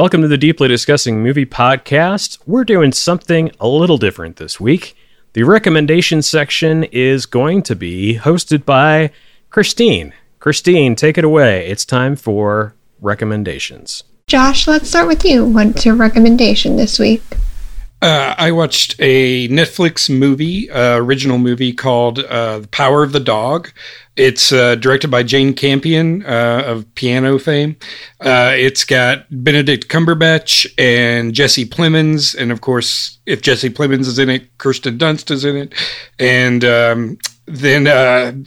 Welcome to the Deeply Discussing Movie Podcast. We're doing something a little different this week. The recommendation section is going to be hosted by Christine. Christine, take it away. It's time for recommendations. Josh, let's start with you. What's your recommendation this week? Uh, I watched a Netflix movie, uh, original movie called uh, The Power of the Dog. It's uh, directed by Jane Campion uh, of piano fame. Uh, it's got Benedict Cumberbatch and Jesse Plemons, and of course, if Jesse Plemons is in it, Kirsten Dunst is in it, and um, then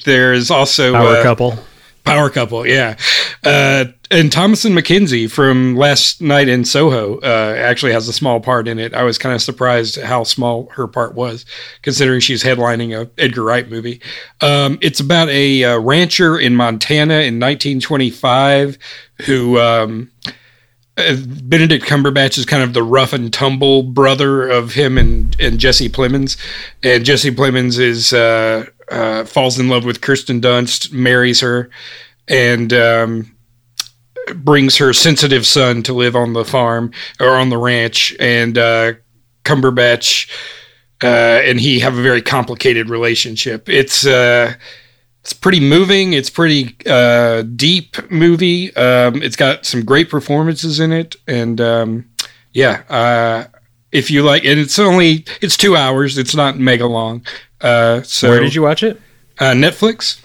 there's also Power Couple. Power couple, yeah. And Thomasin McKenzie from Last Night in Soho uh, actually has a small part in it. I was kind of surprised how small her part was, considering she's headlining a Edgar Wright movie. Um, it's about a uh, rancher in Montana in 1925 who. Um, uh, Benedict Cumberbatch is kind of the rough and tumble brother of him and, and Jesse Plemons, and Jesse Plemons is uh, uh, falls in love with Kirsten Dunst, marries her, and um, brings her sensitive son to live on the farm or on the ranch. And uh, Cumberbatch uh, and he have a very complicated relationship. It's uh, it's pretty moving. It's pretty uh, deep movie. Um, it's got some great performances in it, and um, yeah, uh, if you like, and it's only it's two hours. It's not mega long. Uh, so where did you watch it? Uh, Netflix.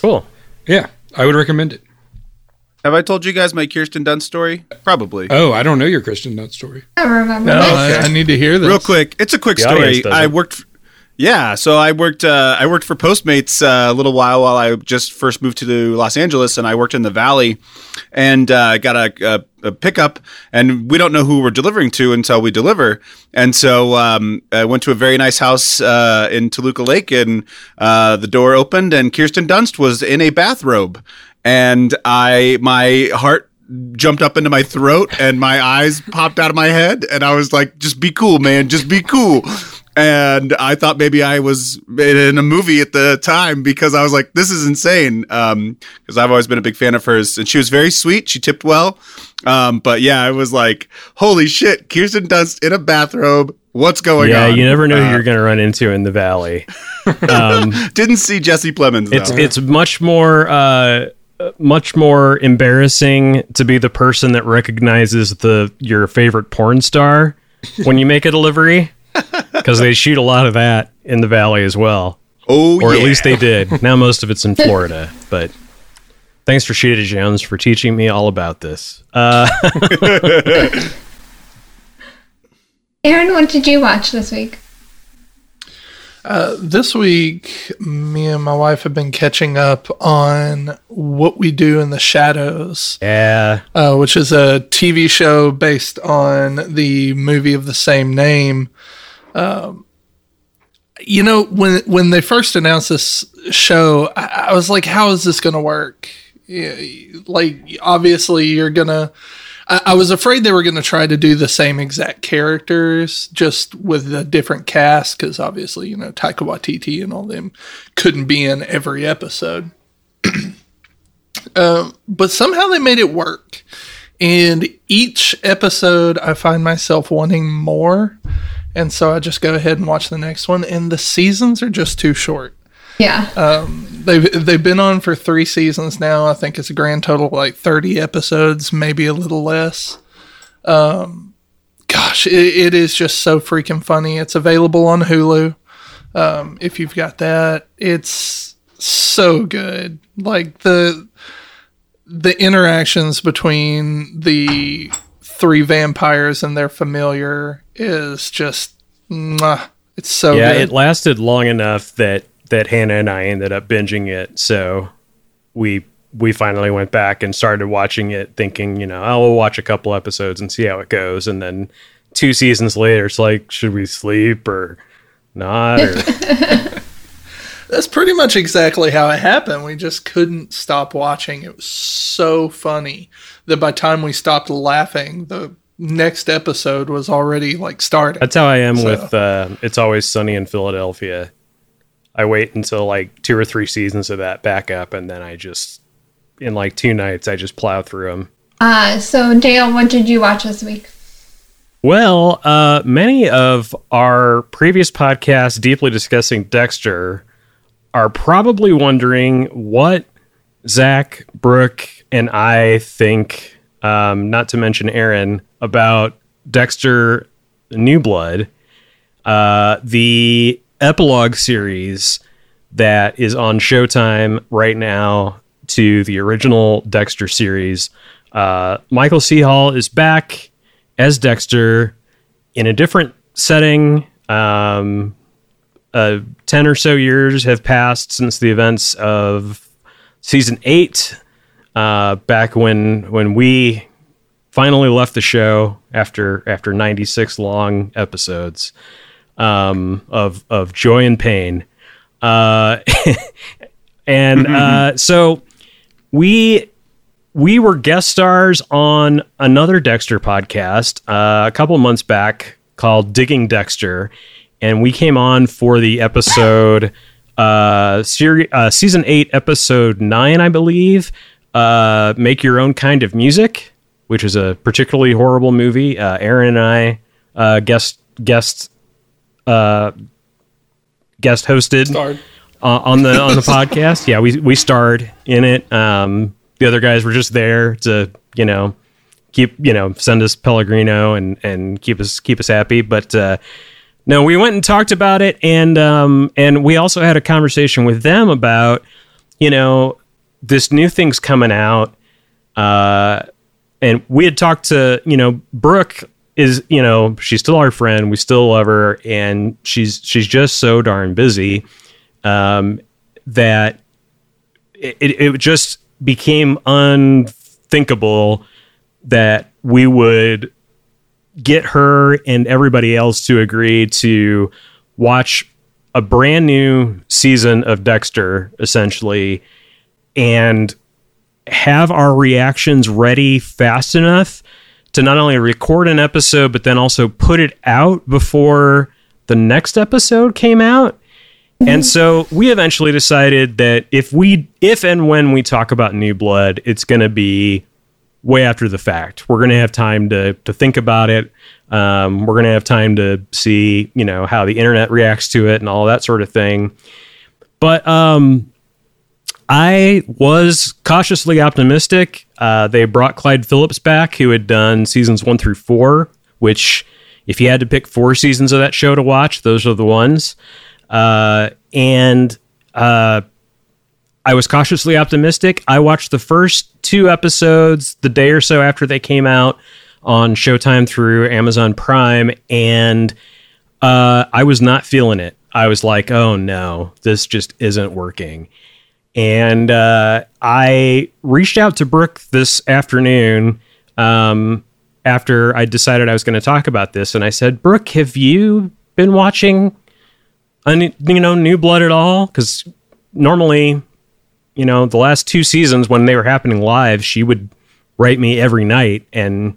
Cool. Yeah, I would recommend it. Have I told you guys my Kirsten Dunst story? Probably. Oh, I don't know your Kirsten Dunst story. I remember. No, I, I, need to hear this real quick. It's a quick the story. I worked. Yeah, so I worked. Uh, I worked for Postmates uh, a little while while I just first moved to Los Angeles, and I worked in the Valley, and uh, got a, a, a, pickup, and we don't know who we're delivering to until we deliver, and so um, I went to a very nice house uh, in Toluca Lake, and uh, the door opened, and Kirsten Dunst was in a bathrobe, and I my heart jumped up into my throat and my eyes popped out of my head and I was like just be cool man just be cool and I thought maybe I was in a movie at the time because I was like, "This is insane." Because um, I've always been a big fan of hers, and she was very sweet. She tipped well, um, but yeah, I was like, "Holy shit!" Kirsten Dunst in a bathrobe. What's going yeah, on? Yeah, you never know uh, who you're going to run into in the valley. Um, didn't see Jesse Plemons. Though. It's it's much more. Uh, much more embarrassing to be the person that recognizes the your favorite porn star when you make a delivery because they shoot a lot of that in the valley as well. Oh, or yeah. at least they did. Now most of it's in Florida, but thanks for Sheeta Jones for teaching me all about this. Uh, Aaron, what did you watch this week? Uh, this week, me and my wife have been catching up on What We Do in the Shadows. Yeah. Uh, which is a TV show based on the movie of the same name. Um, you know, when when they first announced this show, I, I was like, "How is this going to work?" Yeah, like, obviously, you're gonna. I, I was afraid they were going to try to do the same exact characters, just with a different cast, because obviously, you know, Taika Waititi and all them couldn't be in every episode. uh, but somehow they made it work, and each episode, I find myself wanting more and so I just go ahead and watch the next one. And the seasons are just too short. Yeah. Um, they've they've been on for three seasons now. I think it's a grand total like thirty episodes, maybe a little less. Um, gosh, it, it is just so freaking funny. It's available on Hulu. Um, if you've got that, it's so good. Like the the interactions between the three vampires and their familiar is just mwah, it's so yeah good. it lasted long enough that that hannah and i ended up binging it so we we finally went back and started watching it thinking you know i'll watch a couple episodes and see how it goes and then two seasons later it's like should we sleep or not or that's pretty much exactly how it happened we just couldn't stop watching it was so funny that by the time we stopped laughing the next episode was already like starting. That's how I am so. with uh, It's Always Sunny in Philadelphia. I wait until like two or three seasons of that back up, and then I just, in like two nights, I just plow through them Uh, so Dale, what did you watch this week? Well, uh, many of our previous podcasts deeply discussing Dexter are probably wondering what Zach, Brooke, and I think, um, not to mention Aaron, about Dexter New Blood, uh, the epilogue series that is on Showtime right now to the original Dexter series. Uh, Michael C. Hall is back as Dexter in a different setting. Um, uh, 10 or so years have passed since the events of season eight, uh, back when when we finally left the show after after 96 long episodes um, of of joy and pain. Uh, and uh, so we we were guest stars on another Dexter podcast uh, a couple months back called Digging Dexter, and we came on for the episode uh, series uh, season eight, episode nine, I believe. Uh, Make your own kind of music, which is a particularly horrible movie. Uh, Aaron and I uh, guest guest uh, guest hosted Starred. uh, on the on the podcast. Yeah, we we starred in it. Um, the other guys were just there to you know keep you know send us Pellegrino and and keep us keep us happy. But uh, no, we went and talked about it, and um, and we also had a conversation with them about you know this new thing's coming out. Uh, and we had talked to you know Brooke is you know she's still our friend we still love her and she's she's just so darn busy um, that it, it just became unthinkable that we would get her and everybody else to agree to watch a brand new season of Dexter essentially and have our reactions ready fast enough to not only record an episode but then also put it out before the next episode came out. And so we eventually decided that if we if and when we talk about New Blood, it's going to be way after the fact. We're going to have time to to think about it. Um, we're going to have time to see, you know, how the internet reacts to it and all that sort of thing. But um I was cautiously optimistic. Uh, they brought Clyde Phillips back, who had done seasons one through four, which, if you had to pick four seasons of that show to watch, those are the ones. Uh, and uh, I was cautiously optimistic. I watched the first two episodes the day or so after they came out on Showtime through Amazon Prime, and uh, I was not feeling it. I was like, oh no, this just isn't working. And uh, I reached out to Brooke this afternoon um, after I decided I was going to talk about this, and I said, Brooke, have you been watching, any, you know, New Blood at all? Because normally, you know, the last two seasons when they were happening live, she would write me every night, and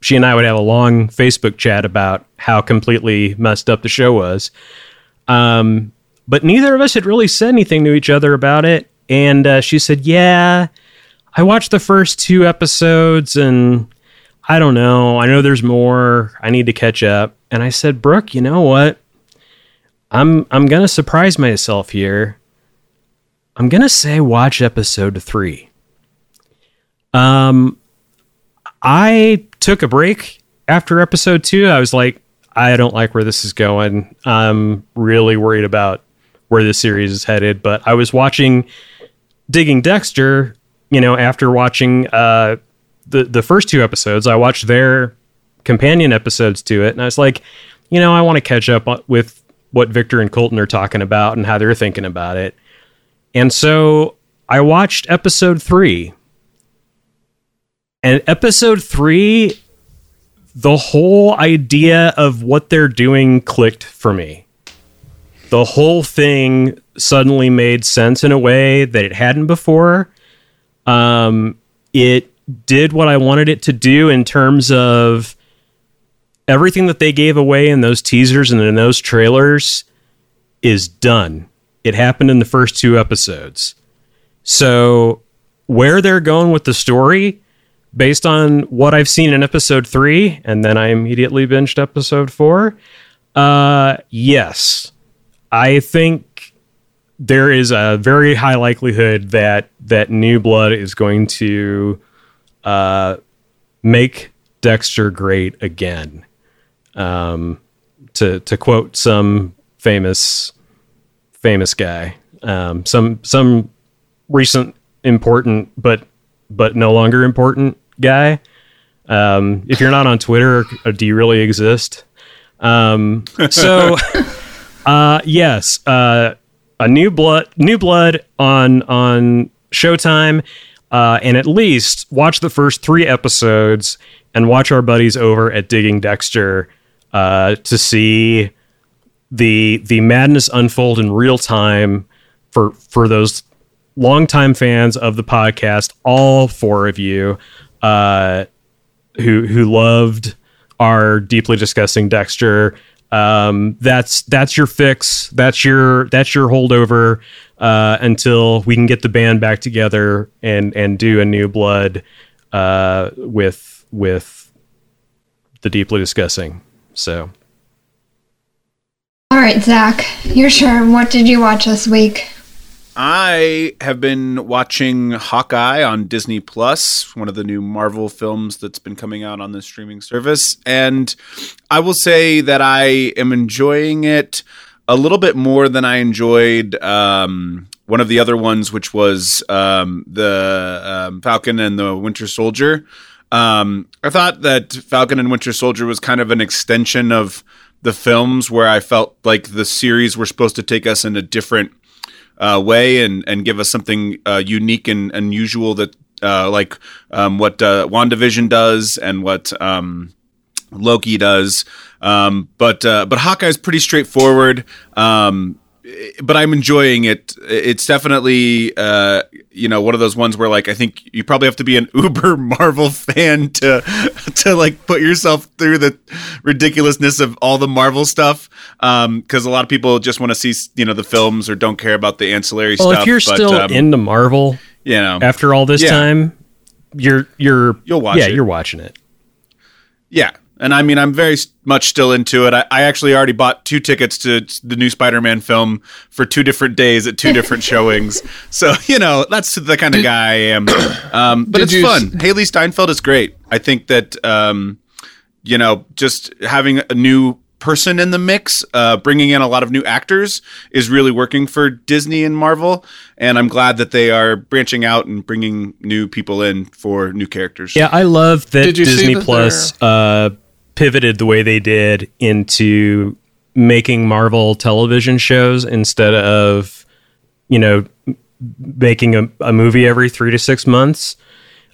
she and I would have a long Facebook chat about how completely messed up the show was. Um, but neither of us had really said anything to each other about it. And uh, she said, Yeah, I watched the first two episodes and I don't know. I know there's more. I need to catch up. And I said, Brooke, you know what? I'm I'm gonna surprise myself here. I'm gonna say watch episode three. Um I took a break after episode two. I was like, I don't like where this is going. I'm really worried about where this series is headed. But I was watching Digging Dexter, you know, after watching uh, the the first two episodes, I watched their companion episodes to it, and I was like, you know, I want to catch up with what Victor and Colton are talking about and how they're thinking about it. And so I watched episode three. And episode three, the whole idea of what they're doing clicked for me. The whole thing suddenly made sense in a way that it hadn't before. Um, it did what I wanted it to do in terms of everything that they gave away in those teasers and in those trailers is done. It happened in the first two episodes. So, where they're going with the story, based on what I've seen in episode three, and then I immediately binged episode four. Uh, yes, I think there is a very high likelihood that that New Blood is going to uh, make Dexter great again. Um, to to quote some famous famous guy, um, some some recent important but but no longer important guy. Um, if you're not on Twitter, uh, do you really exist? Um, so, uh, yes, uh, a new blood, new blood on on Showtime, uh, and at least watch the first three episodes and watch our buddies over at Digging Dexter uh, to see the the madness unfold in real time for for those longtime fans of the podcast, all four of you, uh, who who loved our deeply discussing Dexter. Um, that's that's your fix. That's your that's your holdover uh, until we can get the band back together and and do a new blood uh, with with the deeply discussing. So All right, Zach, your turn. What did you watch this week? I have been watching Hawkeye on Disney Plus, one of the new Marvel films that's been coming out on the streaming service. And I will say that I am enjoying it a little bit more than I enjoyed um, one of the other ones, which was um, the um, Falcon and the Winter Soldier. Um, I thought that Falcon and Winter Soldier was kind of an extension of the films where I felt like the series were supposed to take us in a different uh, way and and give us something uh, unique and unusual that uh, like um, what uh, WandaVision does and what um, Loki does. Um, but uh, but pretty straightforward. Um, but I'm enjoying it. It's definitely uh, you know one of those ones where like I think you probably have to be an uber Marvel fan to to like put yourself through the ridiculousness of all the Marvel stuff because a lot of people just want to see you know the films or don't care about the ancillary well, stuff. Well, if you're but, still um, into Marvel you know after all this Yeah. time, you're you're You'll watch yeah it. you're watching it. Yeah. And I mean, I'm very much still into it. I, I actually already bought two tickets to the new Spider-Man film for two different days at two different showings. So you know, that's the kind of guy I am. Um, but it's you s- fun. Hailee Steinfeld is great. I think that um, you know, just having a new person in the mix, uh, bringing in a lot of new actors, is really working for Disney and Marvel. And I'm glad that they are branching out and bringing new people in for new characters. Yeah, I love that Did you see Disney that Plus uh, pivoted the way they did into making Marvel television shows instead of, you know, making a, a movie every three to six months.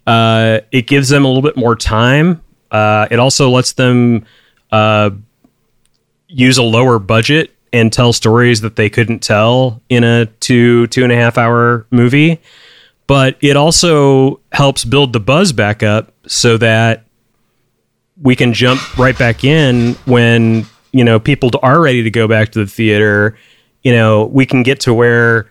Uh, it gives them a little bit more time. Uh, it also lets them uh, use a lower budget and tell stories that they couldn't tell in a two two and a half hour movie but it also helps build the buzz back up so that we can jump right back in when you know people are ready to go back to the theater. You know we can get to where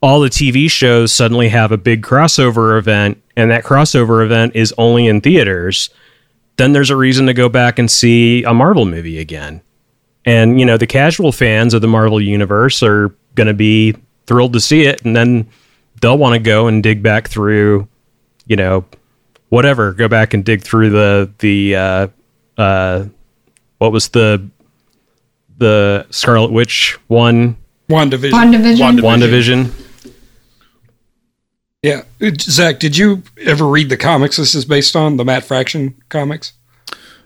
all the TV shows suddenly have a big crossover event and that crossover event is only in theaters. Then there's a reason to go back and see a Marvel movie again. And you know the casual fans of the Marvel universe are going to be thrilled to see it and then they'll want to go and dig back through you know whatever go back and dig through the the uh uh what was the the Scarlet Witch one WandaVision. WandaVision. WandaVision Yeah. Uh, Zach, did you ever read the comics this is based on, the Matt Fraction comics?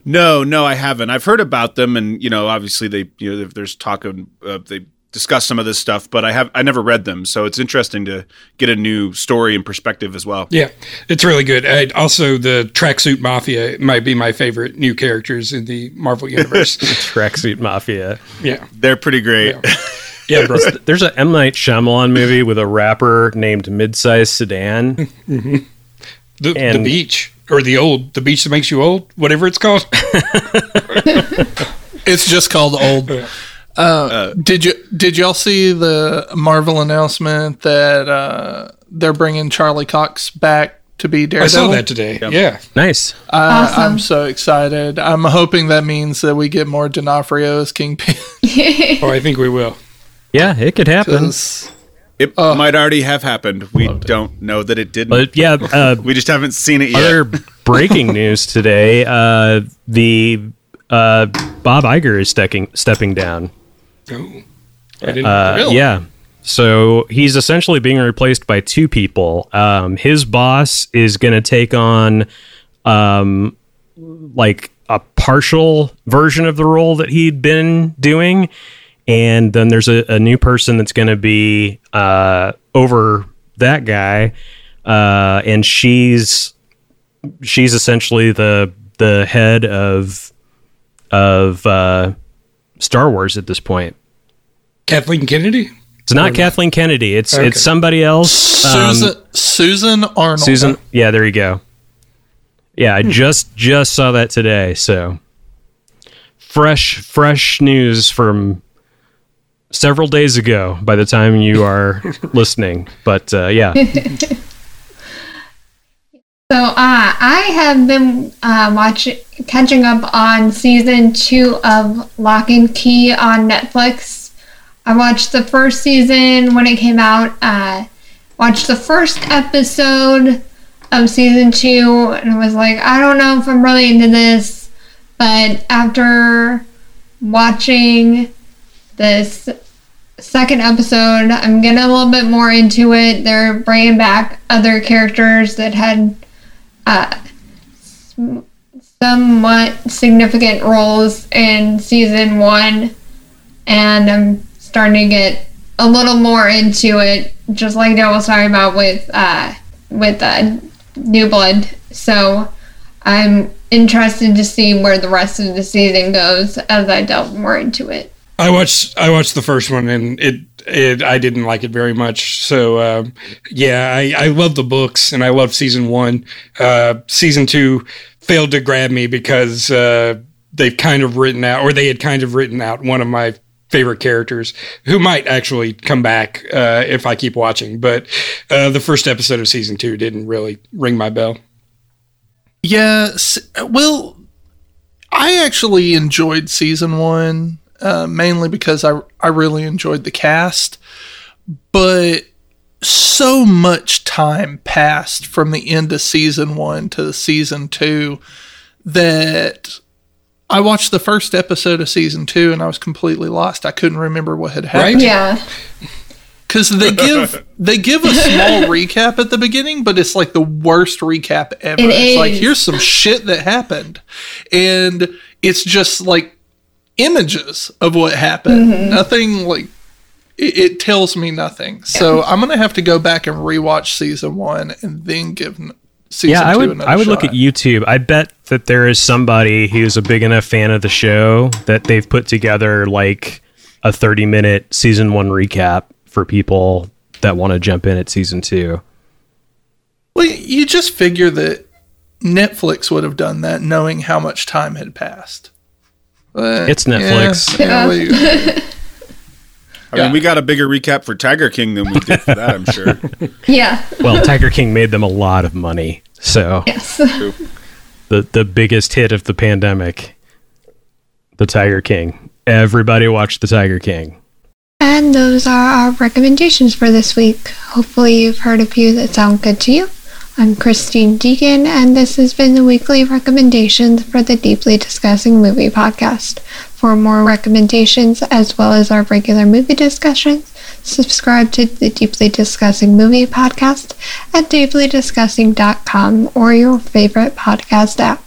No, no, I haven't. I've heard about them, and you know, obviously they, you know, there's talk of uh, they discuss some of this stuff, but I have I never read them, so it's interesting to get a new story and perspective as well. Yeah, it's really good. I, also, the Tracksuit Mafia might be my favorite new characters in the Marvel Universe. Tracksuit Mafia yeah. They're pretty great. Yeah, bro. there's a M Night Shyamalan movie with a rapper named Midsize Sedan mm-hmm. The, the And- beach, or the old, the beach that makes you old, whatever it's called. It's just called old. Uh, did you did y'all see the Marvel announcement that uh, they're bringing Charlie Cox back to be Daredevil? I Daredevil. saw that today. Yeah. Nice. I, Awesome. I'm so excited. I'm hoping that means that we get more D'Onofrio as Kingpin. Oh, I think we will. Yeah, it could happen. It Oh. might already have happened. We don't know that it didn't. But yeah, uh, we just haven't seen it yet. other breaking news today: uh, the uh, Bob Iger is stepping stepping down. Oh, I didn't. Uh, Yeah. So he's essentially being replaced by two people. Um, his boss is going to take on, um, like a partial version of the role that he'd been doing, and then there's a, a new person that's going to be uh, over that guy, uh, and she's she's essentially the the head of of uh, Star Wars at this point. Kathleen Kennedy. It's not Kathleen Kennedy. It's Okay. it's somebody else. Um, Susan Susan Arnold. Susan. Yeah, there you go. Yeah, I just just saw that today. So fresh fresh news from several days ago. By the time you are listening, but uh, yeah, So uh, I have been uh, watching, catching up on season two of Lock and Key on Netflix. I watched the first season when it came out. Uh, watched the first episode of season two, and was like, I don't know if I'm really into this. But after watching this second episode, I'm getting a little bit more into it. They're bringing back other characters that had uh, somewhat significant roles in season one, and I'm starting to get a little more into it, just like Dale was talking about with uh, with uh, New Blood. So I'm interested to see where the rest of the season goes as I delve more into it. I watched I watched the first one and it it I didn't like it very much. So um, yeah, I I love the books and I love season one. Uh, season two failed to grab me because uh, they've kind of written out or they had kind of written out one of my favorite characters who might actually come back uh, if I keep watching. But uh, the first episode of season two didn't really ring my bell. Yeah, s- well, I actually enjoyed season one uh, mainly because I I really enjoyed the cast, but so much time passed from the end of season one to season two that I watched the first episode of season two and I was completely lost. I couldn't remember what had happened Right? Yeah. because they give they give a small recap at the beginning, but it's like the worst recap ever. It it's like here's some shit that happened, and it's just like images of what happened. Mm-hmm. Nothing like it, it tells me nothing. So I'm gonna have to go back and rewatch season one and then give n- season yeah. I two would another I would look at YouTube. I bet that there is somebody who's a big enough fan of the show that they've put together like a thirty minute season one recap for people that want to jump in at season two. Well, you just figure that Netflix would have done that, knowing how much time had passed. Uh, It's Netflix. Yeah, yeah, Yeah. I mean, we got a bigger recap for Tiger King than we did for that. I'm sure. Yeah. Well, Tiger King made them a lot of money, so Yes. the the biggest hit of the pandemic, the Tiger King. Everybody watched the Tiger King. And those are our recommendations for this week. Hopefully, you've heard a few that sound good to you. I'm Christine Deegan, and this has been the weekly recommendations for the Deeply Discussing Movie podcast. For more recommendations, as well as our regular movie discussions, subscribe to the Deeply Discussing Movie podcast at deeplydiscussing.com or your favorite podcast app.